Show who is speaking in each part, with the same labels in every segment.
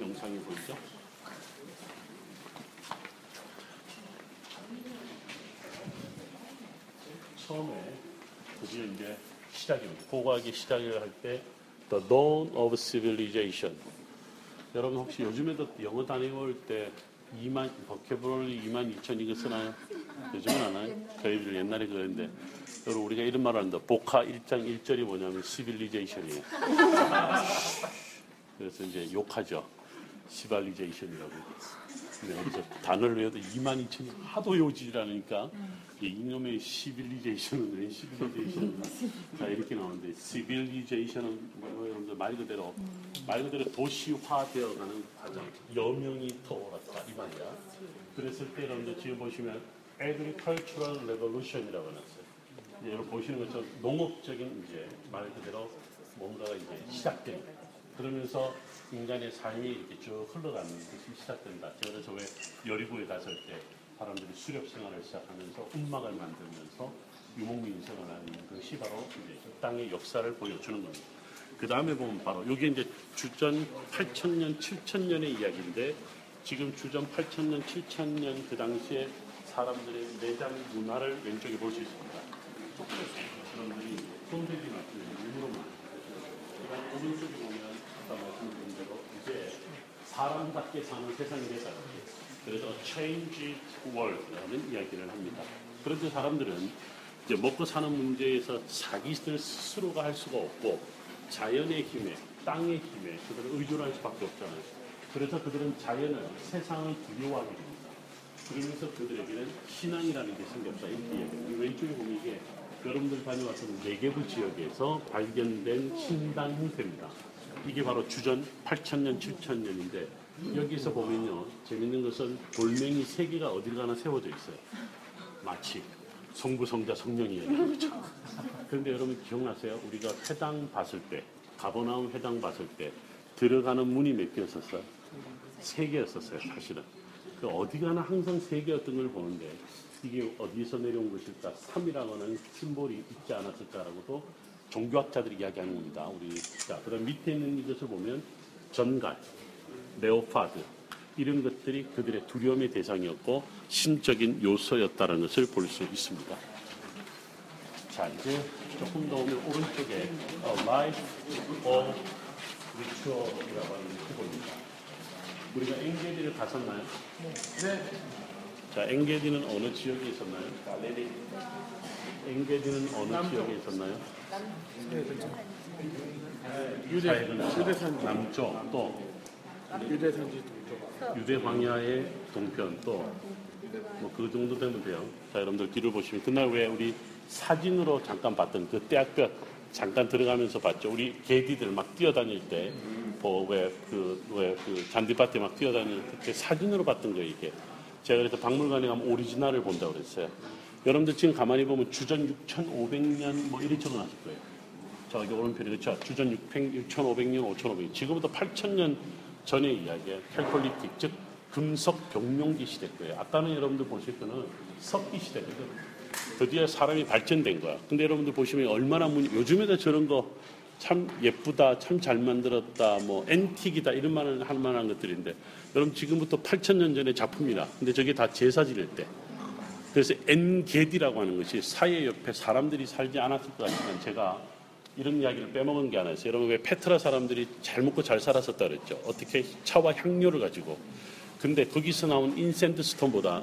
Speaker 1: 영상이 보이죠? 처음에 드디어 이제 시작입니다. 고고하기 시작을 할 때 The Dawn of Civilization 여러분 혹시 요즘에도 영어 다니올 때 2만 버켓브롤리 2만 2천 이거 쓰나요? 요즘은 안 하요? 저희들 옛날에 그랬는데 여러분 우리가 이런 말을 한다. 복화 1장 1절이 뭐냐면 시빌리제이션이에요. 그래서 이제 욕하죠. 시발리제이션이라고. 근데 어디서 단어를 외워도 2만 2천이 하도 요지라니까. 이 이놈의 civilization은 왜 civilization 자 이렇게 나오는데 civilization은 뭐 여러분들 말 그대로 말 그대로 도시화되어가는 과정. 여명이 떠올랐다 이 말이야. 그랬을 때 여러분들 지금 보시면 agricultural revolution이라고 해놨어요. 여러분 보시는 것처럼 농업적인 이제 말 그대로 뭔가가 이제 시작된 그러면서 인간의 삶이 이렇게 쭉 흘러가는 것이 시작된다. 그래서 왜 여리고에 갔을 때 사람들이 수렵 생활을 시작하면서 음악을 만들면서 유목민생을 하는 것이 바로 이제 그 땅의 역사를 보여주는 겁니다. 그 다음에 보면 바로 이게 이제 주전 8천년, 7천년의 이야기인데 지금 주전 8천년, 7천년 그 당시에 사람들의 내장 문화를 왼쪽에 볼 수 있습니다. 사람들이 손대지 않고 눈으로만. 그다음 오른쪽에 보면 아까 말씀드린 대로 이제 사람답게 사는 세상이 됐다. 그래서 change world라는 이야기를 합니다. 그런데 사람들은 이제 먹고 사는 문제에서 자기들 스스로가 할 수가 없고 자연의 힘에 땅의 힘에 그들은 의존할 수밖에 없잖아요. 그래서 그들은 자연을 세상을 두려워하게 됩니다. 그러면서 그들에게는 신앙이라는 게 생겼다 이렇게 이야기해요. 왼쪽에 보면 이게 여러분들 다녀왔던 네개부 지역에서 발견된 신당 형태입니다. 이게 바로 주전 8천년, 7천년인데 여기서 보면요 재밌는 것은 돌멩이 세 개가 어딜 가나 세워져 있어요. 마치 성부, 성자, 성령이에요. 그렇죠? 그런데 여러분 기억나세요? 우리가 회당 봤을 때, 가버나움 회당 봤을 때 들어가는 문이 몇 개였었어요? 세 개였었어요, 사실은. 그 어디 가나 항상 세 개였던 걸 보는데 이게 어디서 내려온 것일까? 신이라고는 심볼이 있지 않았을까라고도 종교학자들이 이야기하는 겁니다. 우리 자, 그다음 밑에 있는 이것을 보면 전갈, leopard 이런 것들이 그들의 두려움의 대상이었고 신적인 요소였다는 것을 볼 수 있습니다. 자 이제 조금 더 오면 오른쪽에 A Life of Ritual이라고 하는 표입니다 우리가 엥게디를 갔었나요? 네. 자, 엥게디는 어느 지역에 있었나요? 갈레리. 엥게디는 어느 지역에 있었나요?
Speaker 2: 유대
Speaker 1: 사해 근처,
Speaker 2: 유대산지
Speaker 1: 남쪽 또
Speaker 2: 유대산지 동쪽
Speaker 1: 유대 광야의 동편 또 뭐 그 정도 되면 돼요. 자 여러분들 뒤를 보시면 그날 왜 우리 사진으로 잠깐 봤던 그 떼학볕 잠깐 들어가면서 봤죠. 우리 개디들 막 뛰어다닐 때 뭐왜그왜그 잔디밭에 막 뛰어다닐 때 사진으로 봤던 거예요 이게. 제가 그래서 박물관에 가면 오리지널을 본다고 그랬어요. 여러분들 지금 가만히 보면 주전 6,500년 뭐 이리 적어놨을 거예요. 저기 오른편에 그렇죠. 주전 600, 6,500년, 5,500년. 지금부터 8,000년 전의 이야기예요. 캘콜리틱, 즉 금속 병용기 시대 거예요. 아까는 여러분들 보실 거는 석기 시대거든. 드디어 사람이 발전된 거야. 근데 여러분들 보시면 얼마나 문 요즘에도 저런 거 참 예쁘다, 참 잘 만들었다, 뭐 antique이다 이런 말을 할 만한 것들인데 여러분 지금부터 8,000년 전의 작품이다. 근데 저게 다 제사 지낼 때. 그래서 엔게디라고 하는 것이 사해 옆에 사람들이 살지 않았을 것 같지만 제가 이런 이야기를 빼먹은 게 하나 있어요. 여러분 왜 페트라 사람들이 잘 먹고 잘 살았었다 그랬죠. 어떻게 차와 향료를 가지고. 근데 거기서 나온 incense stone보다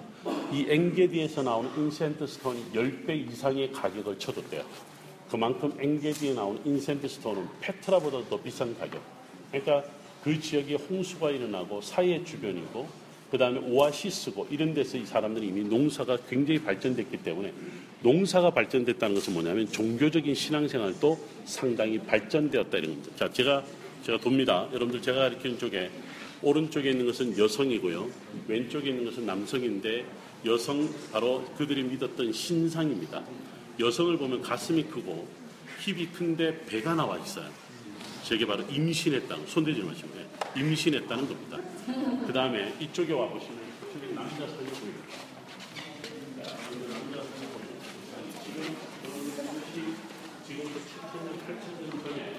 Speaker 1: 이 엥게디에서 나온 incense stone이 10배 이상의 가격을 쳐줬대요. 그만큼 엥게디에 나온 인센트 스톤은 페트라보다 더 비싼 가격. 그러니까 그 지역에 홍수가 일어나고 사해 주변이고 그 다음에 오아시스고 이런 데서 이 사람들이 이미 농사가 굉장히 발전됐기 때문에 농사가 발전됐다는 것은 뭐냐면 종교적인 신앙생활도 상당히 발전되었다 이런 겁니다. 자, 제가 제가 돕니다. 여러분들 제가 가리키는 쪽에 오른쪽에 있는 것은 여성이고요. 왼쪽에 있는 것은 남성인데 여성 바로 그들이 믿었던 신상입니다. 여성을 보면 가슴이 크고 힙이 큰데 배가 나와 있어요. 저게 바로 임신했다는 손대지 마시고 임신했다는 겁니다. 그 다음에 이쪽에 와 보시면 이쪽에 남자 살려 보입니다. 지금부터 7천년, 8천년 전에